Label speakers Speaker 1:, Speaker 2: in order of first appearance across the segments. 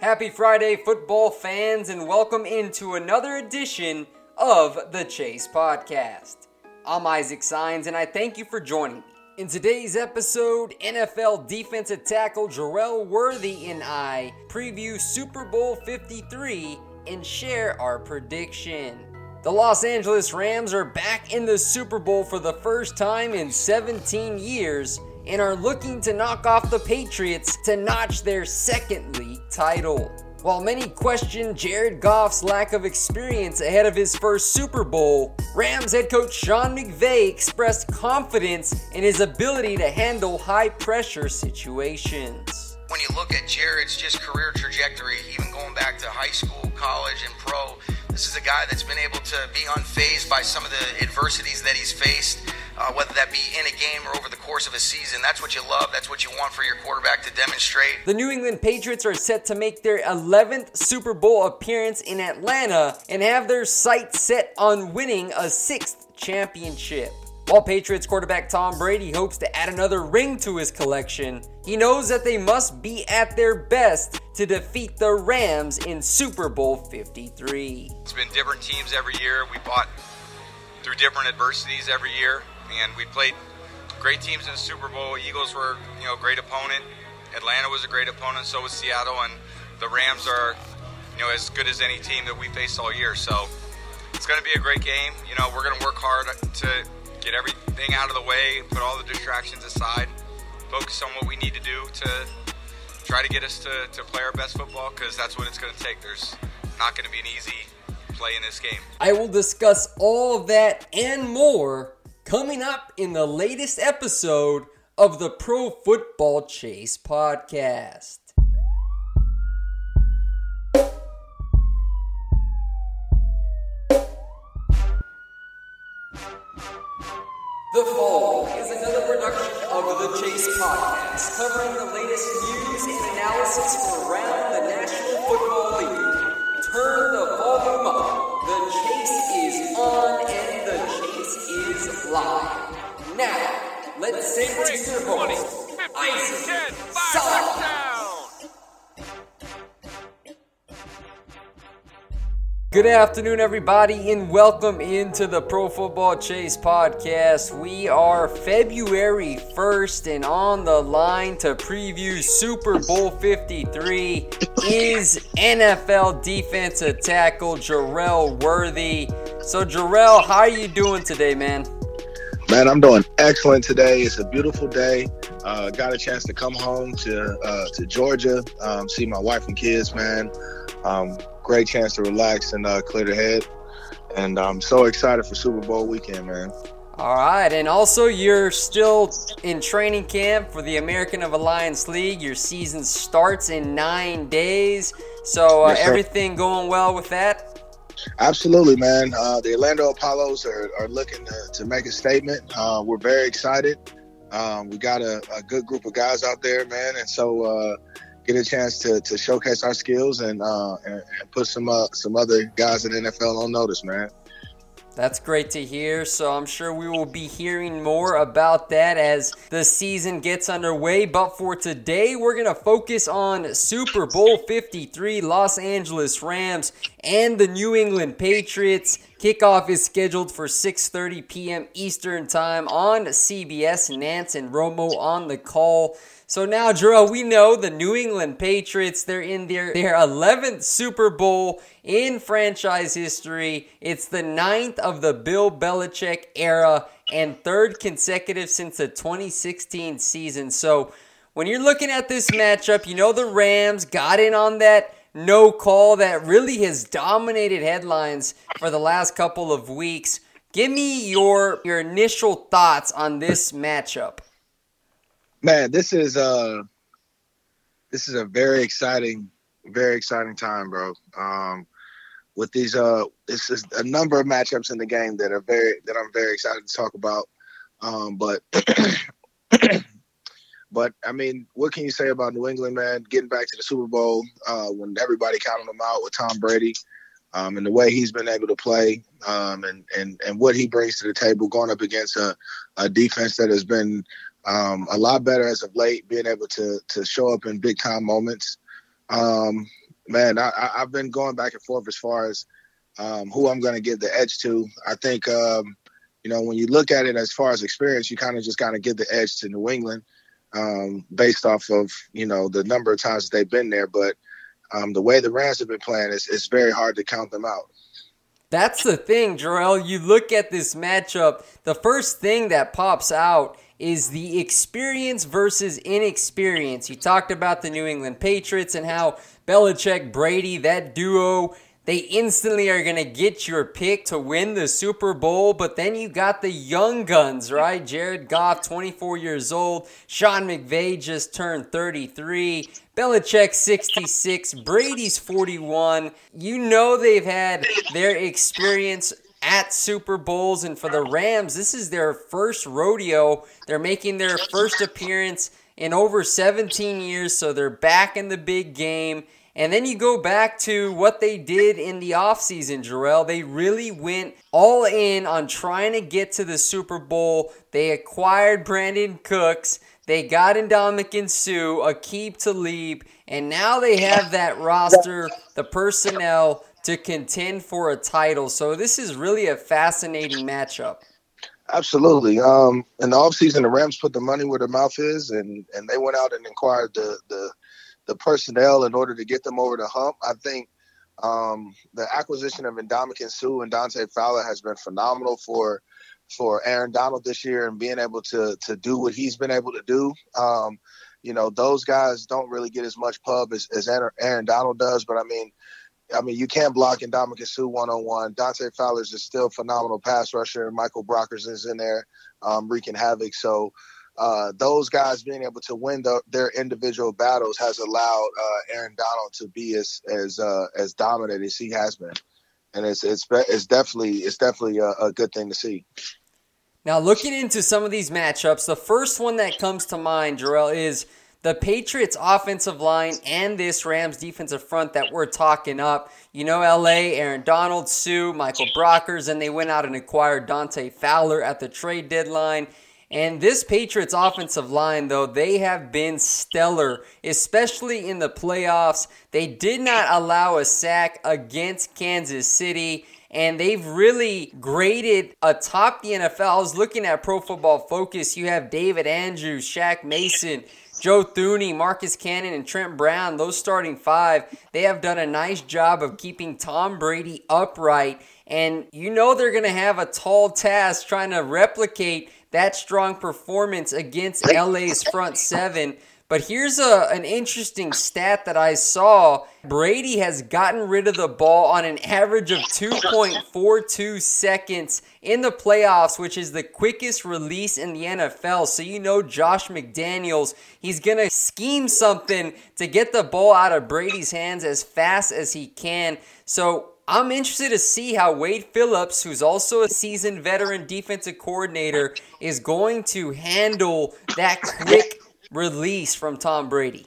Speaker 1: Happy Friday, football fans, and welcome into another edition of the Chase Podcast. I'm Isaac Signs, and I thank you for joining me. In today's episode, NFL defensive tackle Jerel Worthy and I preview Super Bowl 53 and share our prediction. The Los Angeles Rams are back in the Super Bowl for the first time in 17 years and are looking to knock off the Patriots to notch their second league title. While many question Jared Goff's lack of experience ahead of his first Super Bowl, Rams head coach Sean McVay expressed confidence in his ability to handle high pressure situations.
Speaker 2: When you look at Jared's just career trajectory, even going back to high school, college, and pro, this is a guy that's been able to be unfazed by some of the adversities that he's faced, uh, whether that be in a game or over the course of a season. That's what you love. That's what you want for your quarterback to demonstrate.
Speaker 1: The New England Patriots are set to make their 11th Super Bowl appearance in Atlanta and have their sights set on winning a sixth championship. While Patriots quarterback Tom Brady hopes to add another ring to his collection, he knows that they must be at their best to defeat the Rams in Super Bowl 53.
Speaker 3: It's been different teams every year. We fought through different adversities every year, and we played great teams in the Super Bowl. Eagles were, you know, a great opponent. Atlanta was a great opponent. So was Seattle, and the Rams are, you know, as good as any team that we faced all year. So it's going to be a great game. You know, we're going to work hard to get everything out of the way, put all the distractions aside, focus on what we need to do to try to get us to, to play our best football because that's what it's going to take. There's not going to be an easy play in this game.
Speaker 1: I will discuss all of that and more coming up in the latest episode of the Pro Football Chase podcast. The Fall is another production of the Chase Podcast, covering the latest news and analysis from around the National Football League. Turn the volume up. The chase is live. Now, let's send to your host, Isaac. Good afternoon, everybody, and welcome into the Pro Football Chase podcast. We are February 1st and on the line to preview Super Bowl 53 is NFL defensive tackle Jerel Worthy. So, Jerel, how are you doing today, man?
Speaker 4: Man, I'm doing excellent today. It's a beautiful day. Uh, got a chance to come home to uh, to Georgia, um, see my wife and kids, man. Um, great chance to relax and uh, clear the head. And I'm so excited for Super Bowl weekend, man.
Speaker 1: All right, and also you're still in training camp for the American of Alliance League. Your season starts in nine days, so uh,
Speaker 4: Yes,
Speaker 1: everything going well with that.
Speaker 4: Absolutely, man. Uh, the Orlando Apollos are, are looking to, to make a statement. Uh, we're very excited. Um, we got a, a good group of guys out there, man, and so uh, get a chance to, to showcase our skills and, uh, and, and put some uh, some other guys in NFL on notice, man.
Speaker 1: That's great to hear. So I'm sure we will be hearing more about that as the season gets underway. But for today, we're going to focus on Super Bowl 53, Los Angeles Rams and the New England Patriots. Kickoff is scheduled for 6:30 p.m. Eastern Time on CBS. Nance and Romo on the call. So now, Jerel, we know the New England Patriots, they're in their, their 11th Super Bowl in franchise history. It's the ninth of the Bill Belichick era and third consecutive since the 2016 season. So when you're looking at this matchup, you know the Rams got in on that no call that really has dominated headlines for the last couple of weeks. Give me your your initial thoughts on this matchup.
Speaker 4: Man, this is uh this is a very exciting, very exciting time, bro. Um with these uh this is a number of matchups in the game that are very that I'm very excited to talk about. Um but but I mean, what can you say about New England, man? Getting back to the Super Bowl uh, when everybody counted them out with Tom Brady, um, and the way he's been able to play, um, and and and what he brings to the table, going up against a, a defense that has been um, a lot better as of late, being able to to show up in big time moments. Um, man, I, have been going back and forth as far as um, who I'm going to give the edge to. I think um, you know when you look at it as far as experience, you kind of just kind of give the edge to New England based off of you know the number of times they've been there. But um, the way the Rams have been playing, it's, it's very hard to count them out.
Speaker 1: That's the thing, Jerel. You look at this matchup, the first thing that pops out is the experience versus inexperience. You talked about the New England Patriots and how Belichick, Brady, that duo, they instantly are going to get your pick to win the Super Bowl. But then you got the young guns, right? Jared Goff, 24 years old. Sean McVay just turned 33. Belichick, 66. Brady's 41. You know they've had their experience at Super Bowls. And for the Rams, this is their first rodeo. They're making their first appearance in over 17 years, so they're back in the big game. And then you go back to what they did in the offseason, Jerel. They really went all in on trying to get to the Super Bowl. They acquired Brandin Cooks. They got Ndamukong Suh, Aqib Talib, and now they have that roster, the personnel to contend for a title. So this is really a fascinating matchup.
Speaker 4: Absolutely. Um, in the offseason, the Rams put the money where their mouth is, and, and they went out and acquired the, the the personnel in order to get them over the hump. I think um, the acquisition of Ndamukong Suh and Dante Fowler has been phenomenal for for Aaron Donald this year and being able to to do what he's been able to do. Um, you know, those guys don't really get as much pub as, as Aaron Donald does, but I mean, I mean, you can't block Ndamukong Suh one on one. Dante Fowler's is still phenomenal pass rusher. Michael Brockers is in there um, wreaking havoc. So, uh, those guys being able to win the, their individual battles has allowed uh, Aaron Donald to be as as uh, as dominant as he has been, and it's it's it's definitely it's definitely a, a good thing to see.
Speaker 1: Now, looking into some of these matchups, the first one that comes to mind, Jerel, is the Patriots offensive line and this Rams defensive front that we're talking up. You know, LA, Aaron Donald, Suh, Michael Brockers, and they went out and acquired Dante Fowler at the trade deadline. And this Patriots offensive line, though, they have been stellar, especially in the playoffs. They did not allow a sack against Kansas City, and they've really graded atop the NFL. I was looking at Pro Football Focus. You have David Andrews, Shaq Mason, Joe Thuney, Marcus Cannon, and Trent Brown, those starting five, they have done a nice job of keeping Tom Brady upright. And you know they're going to have a tall task trying to replicate that strong performance against LA's front seven. But here's a, an interesting stat that I saw. Brady has gotten rid of the ball on an average of 2.42 seconds in the playoffs, which is the quickest release in the NFL. So you know Josh McDaniels, he's going to scheme something to get the ball out of Brady's hands as fast as he can. So I'm interested to see how Wade Phillips, who's also a seasoned veteran defensive coordinator, is going to handle that quick release from Tom Brady.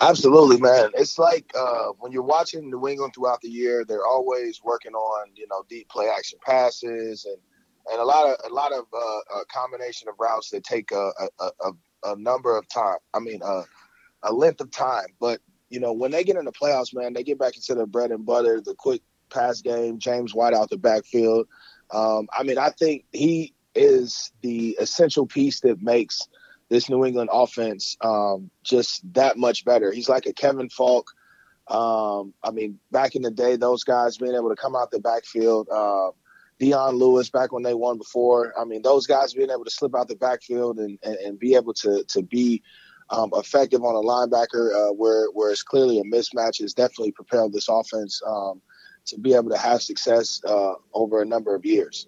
Speaker 4: Absolutely, man. It's like uh, when you're watching New England throughout the year, they're always working on you know deep play action passes and and a lot of a lot of uh, a combination of routes that take a a, a, a number of time. I mean, uh, a length of time. But you know, when they get in the playoffs, man, they get back into the bread and butter, the quick pass game. James White out the backfield. Um, I mean, I think he is the essential piece that makes this New England offense um, just that much better. He's like a Kevin Faulk. Um, I mean, back in the day, those guys being able to come out the backfield, uh, Dion Lewis back when they won before. I mean, those guys being able to slip out the backfield and, and, and be able to to be um, effective on a linebacker uh, where where it's clearly a mismatch has definitely propelled this offense um, to be able to have success uh, over a number of years.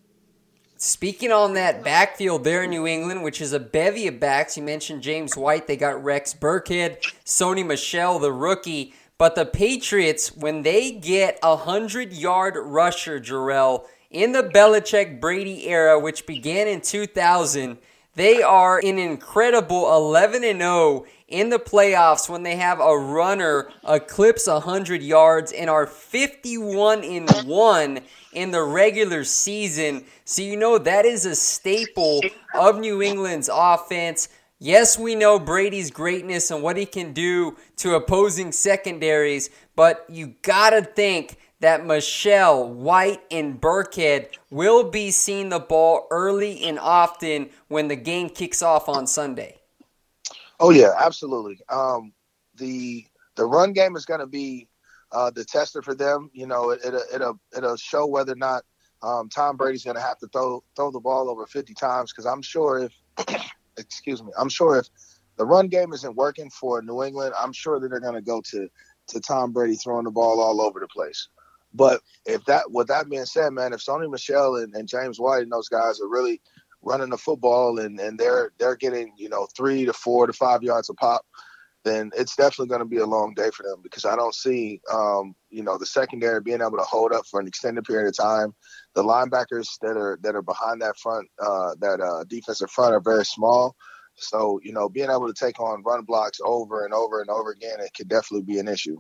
Speaker 1: Speaking on that backfield there in New England, which is a bevy of backs, you mentioned James White. They got Rex Burkhead, Sony Michel, the rookie. But the Patriots, when they get a 100 yard rusher, Jerel, in the Belichick Brady era, which began in 2000, they are an incredible 11 and 0 in the playoffs when they have a runner eclipse 100 yards and are 51 and 1 in the regular season. So you know that is a staple of New England's offense. Yes, we know Brady's greatness and what he can do to opposing secondaries, but you got to think that Michel, White, and Burkhead will be seeing the ball early and often when the game kicks off on Sunday.
Speaker 4: Oh yeah, absolutely. Um, the the run game is going to be uh, the tester for them. You know, it, will it'll it'll show whether or not um, Tom Brady's going to have to throw throw the ball over 50 times because I'm sure if excuse me, I'm sure if the run game isn't working for New England, I'm sure that they're going to go to to Tom Brady throwing the ball all over the place. But if that, with that being said, man, if Sony Michel and, and James White and those guys are really running the football and, and they're they're getting you know three to four to five yards a pop, then it's definitely going to be a long day for them because I don't see um, you know the secondary being able to hold up for an extended period of time. The linebackers that are that are behind that front uh, that uh, defensive front are very small. So you know being able to take on run blocks over and over and over again it could definitely be an issue.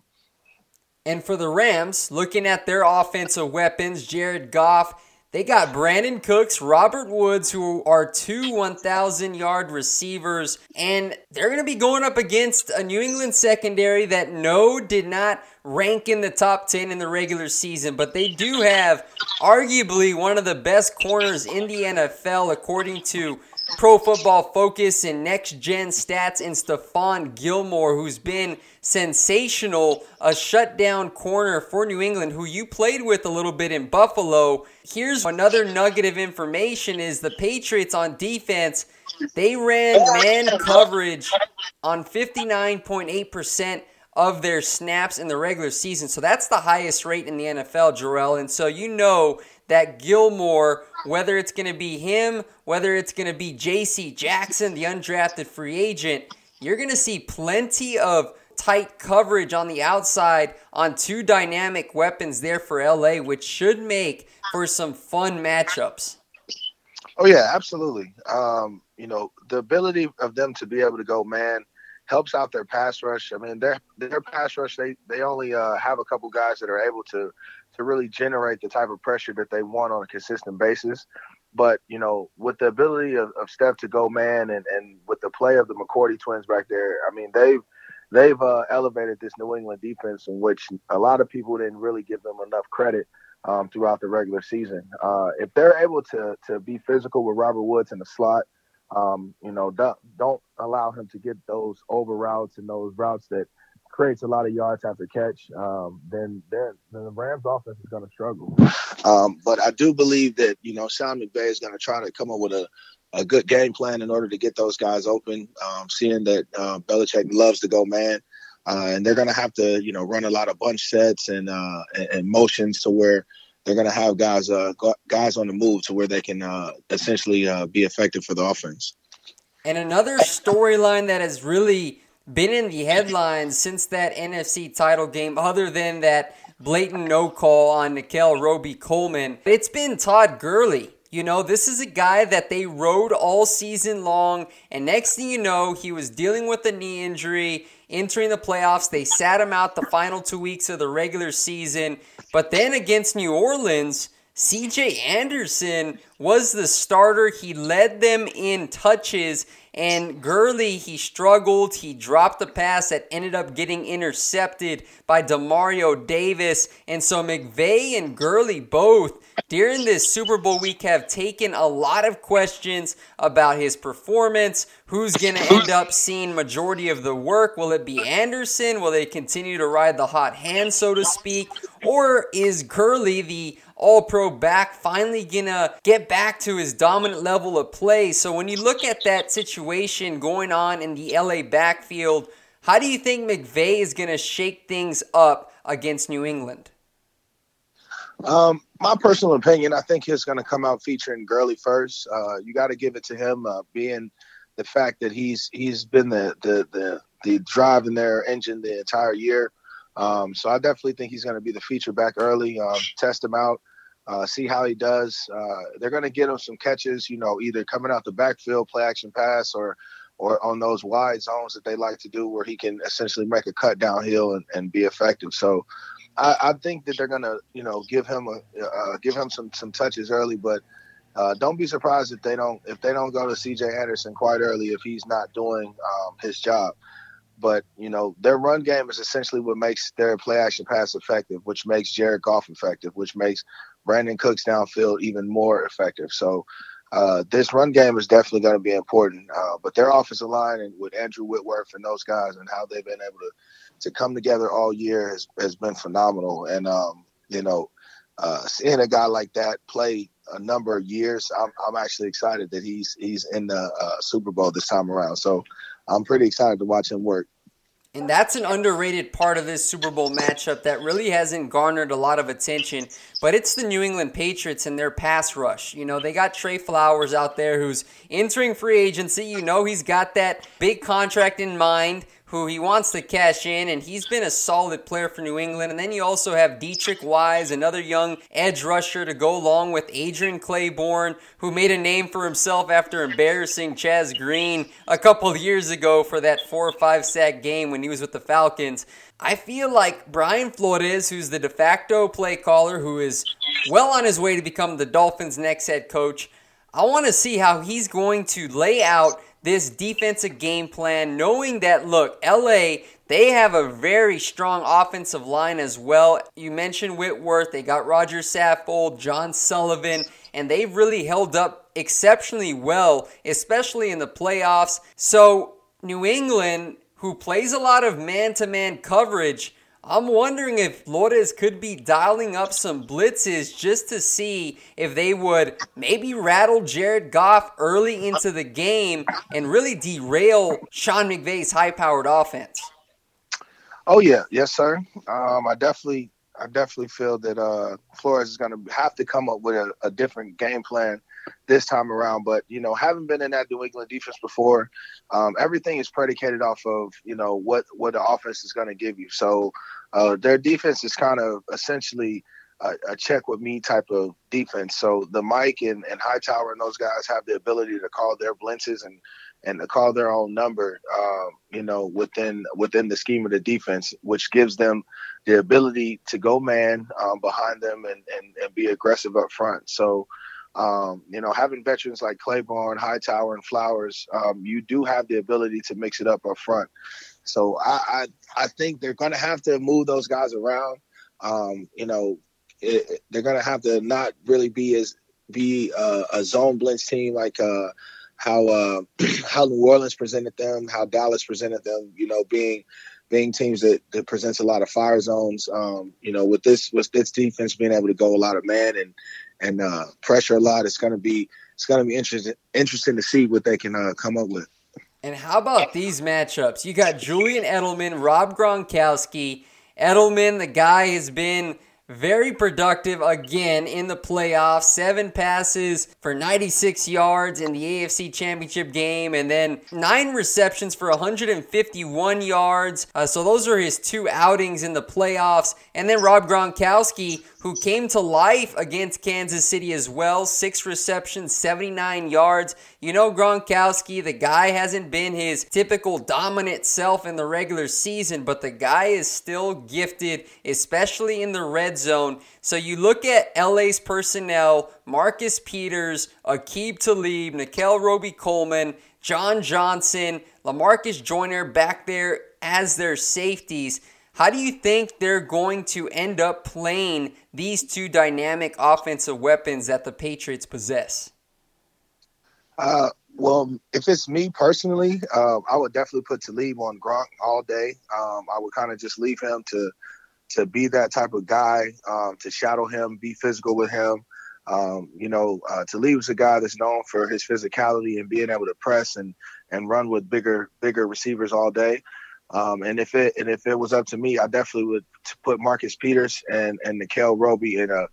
Speaker 1: And for the Rams, looking at their offensive weapons, Jared Goff, they got Brandin Cooks, Robert Woods, who are two 1,000 yard receivers, and they're going to be going up against a New England secondary that no did not rank in the top 10 in the regular season, but they do have arguably one of the best corners in the NFL, according to Pro Football Focus and Next Gen Stats, and Stephon Gilmore, who's been sensational, a shutdown corner for New England, who you played with a little bit in Buffalo. Here's another nugget of information: is the Patriots on defense? They ran man coverage on 59.8% of their snaps in the regular season. So that's the highest rate in the NFL, Jerel. And so you know that Gilmore, whether it's going to be him, whether it's going to be J.C. Jackson, the undrafted free agent, you're going to see plenty of tight coverage on the outside on two dynamic weapons there for LA, which should make for some fun matchups.
Speaker 4: Oh yeah, absolutely. Um, you know, the ability of them to be able to go man helps out their pass rush. I mean, their their pass rush they they only uh, have a couple guys that are able to to really generate the type of pressure that they want on a consistent basis. But you know, with the ability of, of Steph to go man, and and with the play of the McCourty twins back there, I mean they've they've uh, elevated this New England defense, in which a lot of people didn't really give them enough credit um, throughout the regular season. Uh, if they're able to to be physical with Robert Woods in the slot, um, you know, don't, don't allow him to get those over routes and those routes that creates a lot of yards after catch, um, then, then the Rams offense is going to struggle. Um, but I do believe that, you know, Sean McVay is going to try to come up with a, a good game plan in order to get those guys open, um, seeing that uh, Belichick loves to go man. Uh, and they're going to have to, you know, run a lot of bunch sets and, uh, and, and motions to where they're going to have guys uh, guys on the move to where they can uh, essentially uh, be effective for the offense.
Speaker 1: And another storyline that has really been in the headlines since that NFC title game, other than that blatant no call on Nickell Robey-Coleman, it's been Todd Gurley. You know, this is a guy that they rode all season long, and next thing you know, he was dealing with a knee injury entering the playoffs. They sat him out the final two weeks of the regular season. But then against New Orleans, CJ Anderson was the starter. He led them in touches. And Gurley, he struggled. He dropped the pass that ended up getting intercepted by Demario Davis. And so McVay and Gurley both during this Super Bowl week have taken a lot of questions about his performance. Who's going to end up seeing majority of the work? Will it be Anderson? Will they continue to ride the hot hand, so to speak? Or is Gurley the all pro back finally gonna get back to his dominant level of play? So when you look at that situation going on in the LA backfield, how do you think McVay is gonna shake things up against New England?
Speaker 4: Um, my personal opinion, I think he's going to come out featuring Gurley first. Uh, you got to give it to him, uh, being the fact that he's he's been the the the, the drive in their engine the entire year. Um, so I definitely think he's going to be the feature back early. Um, test him out, uh, see how he does. Uh, they're going to get him some catches, you know, either coming out the backfield, play action pass, or or on those wide zones that they like to do, where he can essentially make a cut downhill and, and be effective. So I, I think that they're gonna, you know, give him a uh, give him some some touches early, but uh, don't be surprised if they don't if they don't go to C.J. Anderson quite early if he's not doing um, his job. But you know, their run game is essentially what makes their play action pass effective, which makes Jared Goff effective, which makes Brandin Cooks downfield even more effective. So uh, this run game is definitely going to be important. Uh, but their offensive line and with Andrew Whitworth and those guys and how they've been able to to come together all year has, has been phenomenal. And, um, you know, uh, seeing a guy like that play a number of years, I'm, I'm actually excited that he's he's in the uh, Super Bowl this time around. So I'm pretty excited to watch him work.
Speaker 1: And that's an underrated part of this Super Bowl matchup that really hasn't garnered a lot of attention. But it's the New England Patriots and their pass rush. You know, they got Trey Flowers out there who's entering free agency. You know, he's got that big contract in mind who he wants to cash in, and he's been a solid player for New England. And then you also have Deatrich Wise, another young edge rusher to go along with Adrian Clayborn, who made a name for himself after embarrassing Chaz Green a couple of years ago for that four or five sack game when he was with the Falcons. I feel like Brian Flores, who's the de facto play caller, who is well on his way to become the Dolphins' next head coach, I want to see how he's going to lay out this defensive game plan, knowing that, look, LA, they have a very strong offensive line as well. You mentioned Whitworth, they got Roger Saffold, John Sullivan, and they've really held up exceptionally well, especially in the playoffs. So, New England, who plays a lot of man to man coverage, I'm wondering if Flores could be dialing up some blitzes just to see if they would maybe rattle Jared Goff early into the game and really derail Sean McVay's high powered offense.
Speaker 4: Oh yeah, yes sir. Um, I definitely, I definitely feel that uh, Flores is going to have to come up with a, a different game plan this time around. But you know, having been in that New England defense before, um, everything is predicated off of you know what what the offense is going to give you. So uh, their defense is kind of essentially a, a, check with me type of defense. So the Mike and, and Hightower and those guys have the ability to call their blitzes and and to call their own number, um, you know, within within the scheme of the defense, which gives them the ability to go man um, behind them and, and and be aggressive up front. So um, you know, having veterans like Clayborn, Hightower, and Flowers, um, you do have the ability to mix it up up front. So I I, I think they're going to have to move those guys around. Um, you know, it, they're going to have to not really be as be uh, a zone blitz team like uh, how uh, how New Orleans presented them, how Dallas presented them. You know, being being teams that, that presents a lot of fire zones. Um, you know, with this with this defense being able to go a lot of man and and uh, pressure a lot. It's going to be it's going to be interesting interesting to see what they can uh, come up with.
Speaker 1: And how about these matchups? You got Julian Edelman, Rob Gronkowski. Edelman, the guy has been very productive again in the playoffs. Seven passes for 96 yards in the AFC Championship game, and then nine receptions for 151 yards. Uh, so those are his two outings in the playoffs. And then Rob Gronkowski, who came to life against Kansas City as well. Six receptions, 79 yards. You know, Gronkowski, the guy hasn't been his typical dominant self in the regular season, but the guy is still gifted, especially in the red zone. So you look at LA's personnel Marcus Peters, Aqib Talib, Nickell Robey-Coleman, John Johnson, Lamarcus Joyner back there as their safeties. How do you think they're going to end up playing these two dynamic offensive weapons that the Patriots possess?
Speaker 4: Uh, well, if it's me personally, uh, I would definitely put Talib on Gronk all day. Um, I would kind of just leave him to to be that type of guy, um, to shadow him, be physical with him. Um, you know, uh, Talib is a guy that's known for his physicality and being able to press and and run with bigger bigger receivers all day. Um, and if it and if it was up to me, I definitely would put Marcus Peters and and Nickell Robey in a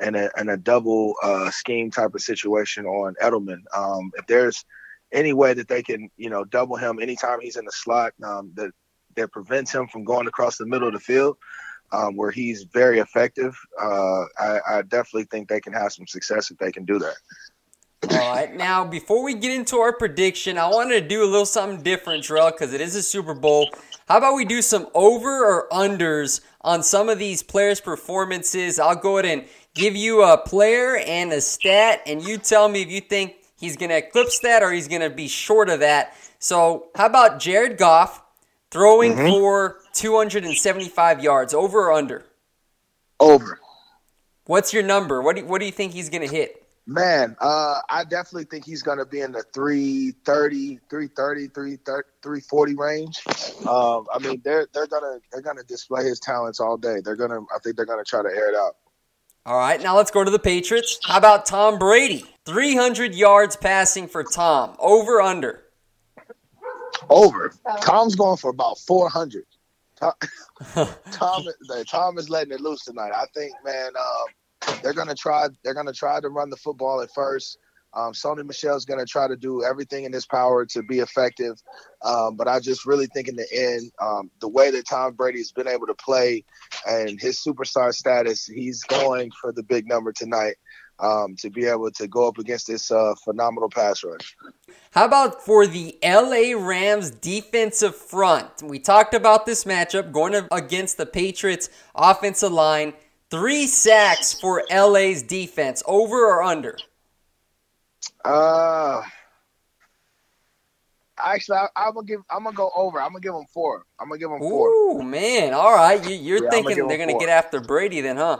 Speaker 4: in a in a double uh, scheme type of situation on Edelman. Um, if there's any way that they can, you know, double him anytime he's in the slot, um, that that prevents him from going across the middle of the field, um, where he's very effective. Uh, I, I definitely think they can have some success if they can do that.
Speaker 1: All right. Now, before we get into our prediction, I wanted to do a little something different, Terrell, because it is a Super Bowl. How about we do some over or unders on some of these players' performances? I'll go ahead and give you a player and a stat, and you tell me if you think he's going to eclipse that or he's going to be short of that. So, how about Jared Goff throwing mm-hmm. for 275 yards, over or under?
Speaker 4: Over.
Speaker 1: What's your number? What do, what do you think he's going to hit?
Speaker 4: Man, uh, I definitely think he's going to be in the 330, 330, 340 range. Um, I mean, they're they're gonna they're gonna display his talents all day. They're gonna I think they're gonna try to air it out.
Speaker 1: All right, now let's go to the Patriots. How about Tom Brady? 300 yards passing for Tom. Over under.
Speaker 4: Over. Tom's going for about 400. Tom, Tom, Tom is letting it loose tonight. I think, man. Um, they're gonna try. They're gonna try to run the football at first. Um, Sony Michel's going to try to do everything in his power to be effective. Um, but I just really think in the end, um, the way that Tom Brady's been able to play and his superstar status, he's going for the big number tonight um, to be able to go up against this uh, phenomenal pass rush.
Speaker 1: How about for the LA Rams defensive front? We talked about this matchup going against the Patriots offensive line. Three sacks for LA's defense, over or under?
Speaker 4: Uh, actually, I, am gonna give. I'm gonna go over. I'm gonna give them four. I'm gonna give them four.
Speaker 1: Ooh, man! All right, you, are yeah, thinking gonna they're gonna four. get after Brady, then, huh?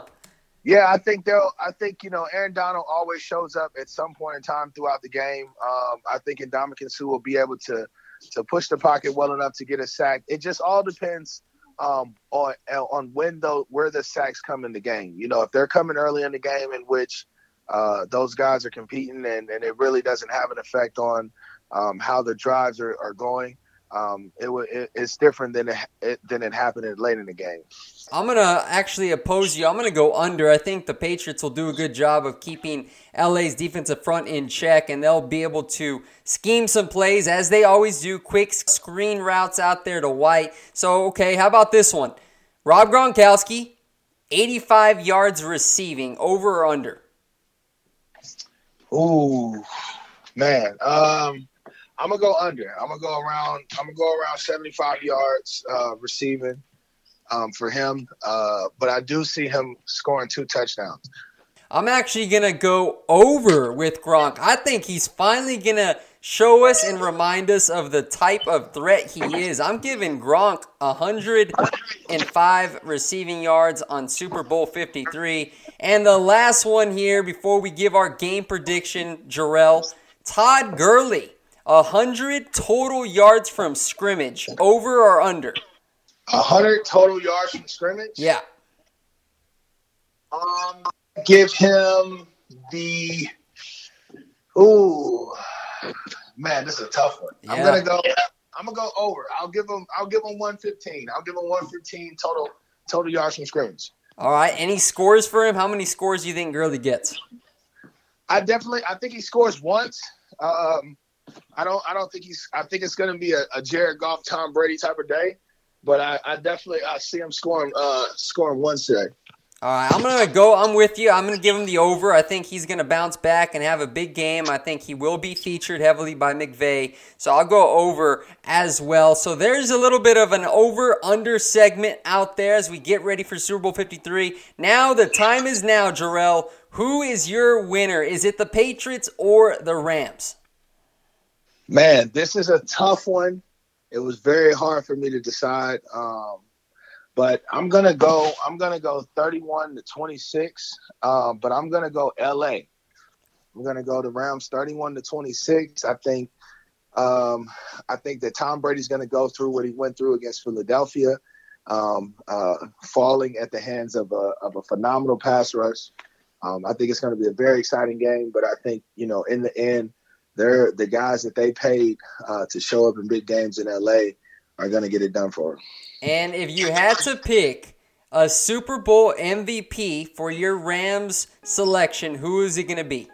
Speaker 4: Yeah, I think they'll. I think you know Aaron Donald always shows up at some point in time throughout the game. Um, I think Ndamukong Suh will be able to to push the pocket well enough to get a sack. It just all depends um, on on when though where the sacks come in the game. You know, if they're coming early in the game in which uh, those guys are competing and, and it really doesn't have an effect on um, how the drives are, are going. Um, it, it, it's different than it, it, than it happened late in the game.
Speaker 1: I'm gonna actually oppose you. I'm gonna go under. I think the Patriots will do a good job of keeping LA's defensive front in check, and they'll be able to scheme some plays as they always do. Quick screen routes out there to White. So okay, how about this one? Rob Gronkowski, 85 yards receiving, over or under?
Speaker 4: Ooh, man. Um, I'm gonna go under. I'm gonna go around. I'm gonna go around 75 yards uh, receiving um, for him. Uh, but I do see him scoring two touchdowns.
Speaker 1: I'm actually gonna go over with Gronk. I think he's finally gonna show us and remind us of the type of threat he is. I'm giving Gronk 105 receiving yards on Super Bowl 53. And the last one here before we give our game prediction, Jerel, Todd Gurley, 100 total yards from scrimmage, over or under?
Speaker 4: 100 total yards from scrimmage?
Speaker 1: Yeah.
Speaker 4: Um, give him the. Ooh, man, this is a tough one. Yeah. I'm gonna go. I'm gonna go over. I'll give him. I'll give him 115. I'll give him 115 total total yards from scrimmage.
Speaker 1: All right. Any scores for him? How many scores do you think Gurley gets?
Speaker 4: I definitely, I think he scores once. Um, I don't, I don't think he's. I think it's going to be a, a, Jared Goff, Tom Brady type of day. But I, I definitely, I see him scoring, uh, scoring once today.
Speaker 1: All right, I'm gonna go. I'm with you. I'm gonna give him the over. I think he's gonna bounce back and have a big game. I think he will be featured heavily by McVay, so I'll go over as well. So there's a little bit of an over/under segment out there as we get ready for Super Bowl 53. Now the time is now, Jerel. Who is your winner? Is it the Patriots or the Rams?
Speaker 4: Man, this is a tough one. It was very hard for me to decide. Um, but I'm gonna go. I'm gonna go 31 to 26. Um, but I'm gonna go LA. I'm gonna go the Rams 31 to 26. I think. Um, I think that Tom Brady's gonna go through what he went through against Philadelphia, um, uh, falling at the hands of a of a phenomenal pass rush. Um, I think it's going to be a very exciting game. But I think you know, in the end, they're the guys that they paid uh, to show up in big games in LA are going to get it done for.
Speaker 1: And if you had to pick a Super Bowl MVP for your Rams selection, who is it going to be?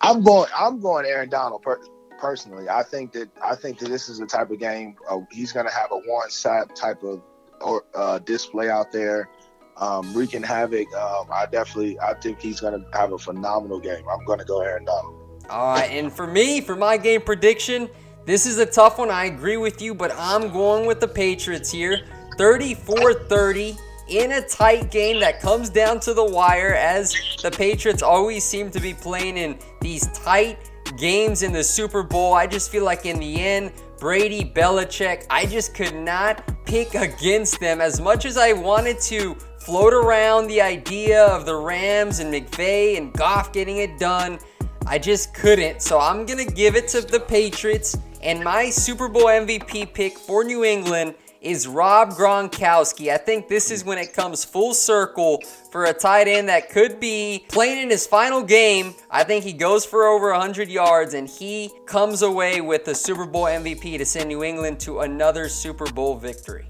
Speaker 4: I'm going. I'm going Aaron Donald per- personally. I think that I think that this is the type of game uh, he's going to have a Warren Sapp type of or, uh, display out there, um, wreaking havoc. Um, I definitely, I think he's going to have a phenomenal game. I'm going to go Aaron Donald.
Speaker 1: All right, and for me, for my game prediction, this is a tough one. I agree with you, but I'm going with the Patriots here. 34 30 in a tight game that comes down to the wire, as the Patriots always seem to be playing in these tight games in the Super Bowl. I just feel like in the end, Brady, Belichick, I just could not pick against them as much as I wanted to float around the idea of the Rams and McVay and Goff getting it done. I just couldn't. So I'm going to give it to the Patriots. And my Super Bowl MVP pick for New England is Rob Gronkowski. I think this is when it comes full circle for a tight end that could be playing in his final game. I think he goes for over 100 yards and he comes away with the Super Bowl MVP to send New England to another Super Bowl victory.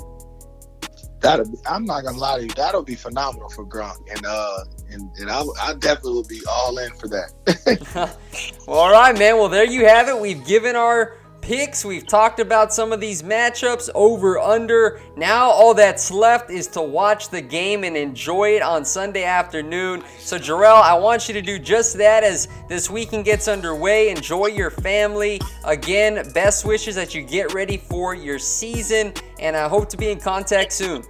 Speaker 4: That'll be, I'm not gonna lie to you. That'll be phenomenal for Gronk, and uh, and, and I, I definitely will be all in for that.
Speaker 1: well, all right, man. Well, there you have it. We've given our picks. We've talked about some of these matchups over under. Now all that's left is to watch the game and enjoy it on Sunday afternoon. So Jerel, I want you to do just that as this weekend gets underway. Enjoy your family. Again, best wishes that you get ready for your season and I hope to be in contact soon.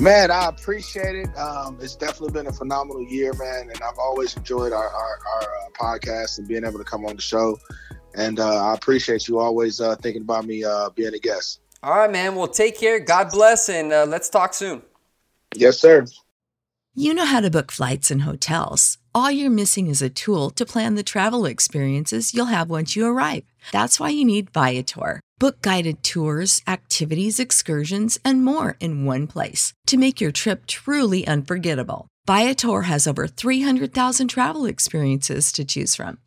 Speaker 4: Man, I appreciate it. Um, it's definitely been a phenomenal year, man, and I've always enjoyed our, our, our uh, podcast and being able to come on the show. And uh, I appreciate you always uh, thinking about me uh, being a guest.
Speaker 1: All right, man. Well, take care. God bless, and uh, let's talk soon.
Speaker 4: Yes, sir.
Speaker 5: You know how to book flights and hotels. All you're missing is a tool to plan the travel experiences you'll have once you arrive. That's why you need Viator. Book guided tours, activities, excursions, and more in one place to make your trip truly unforgettable. Viator has over 300,000 travel experiences to choose from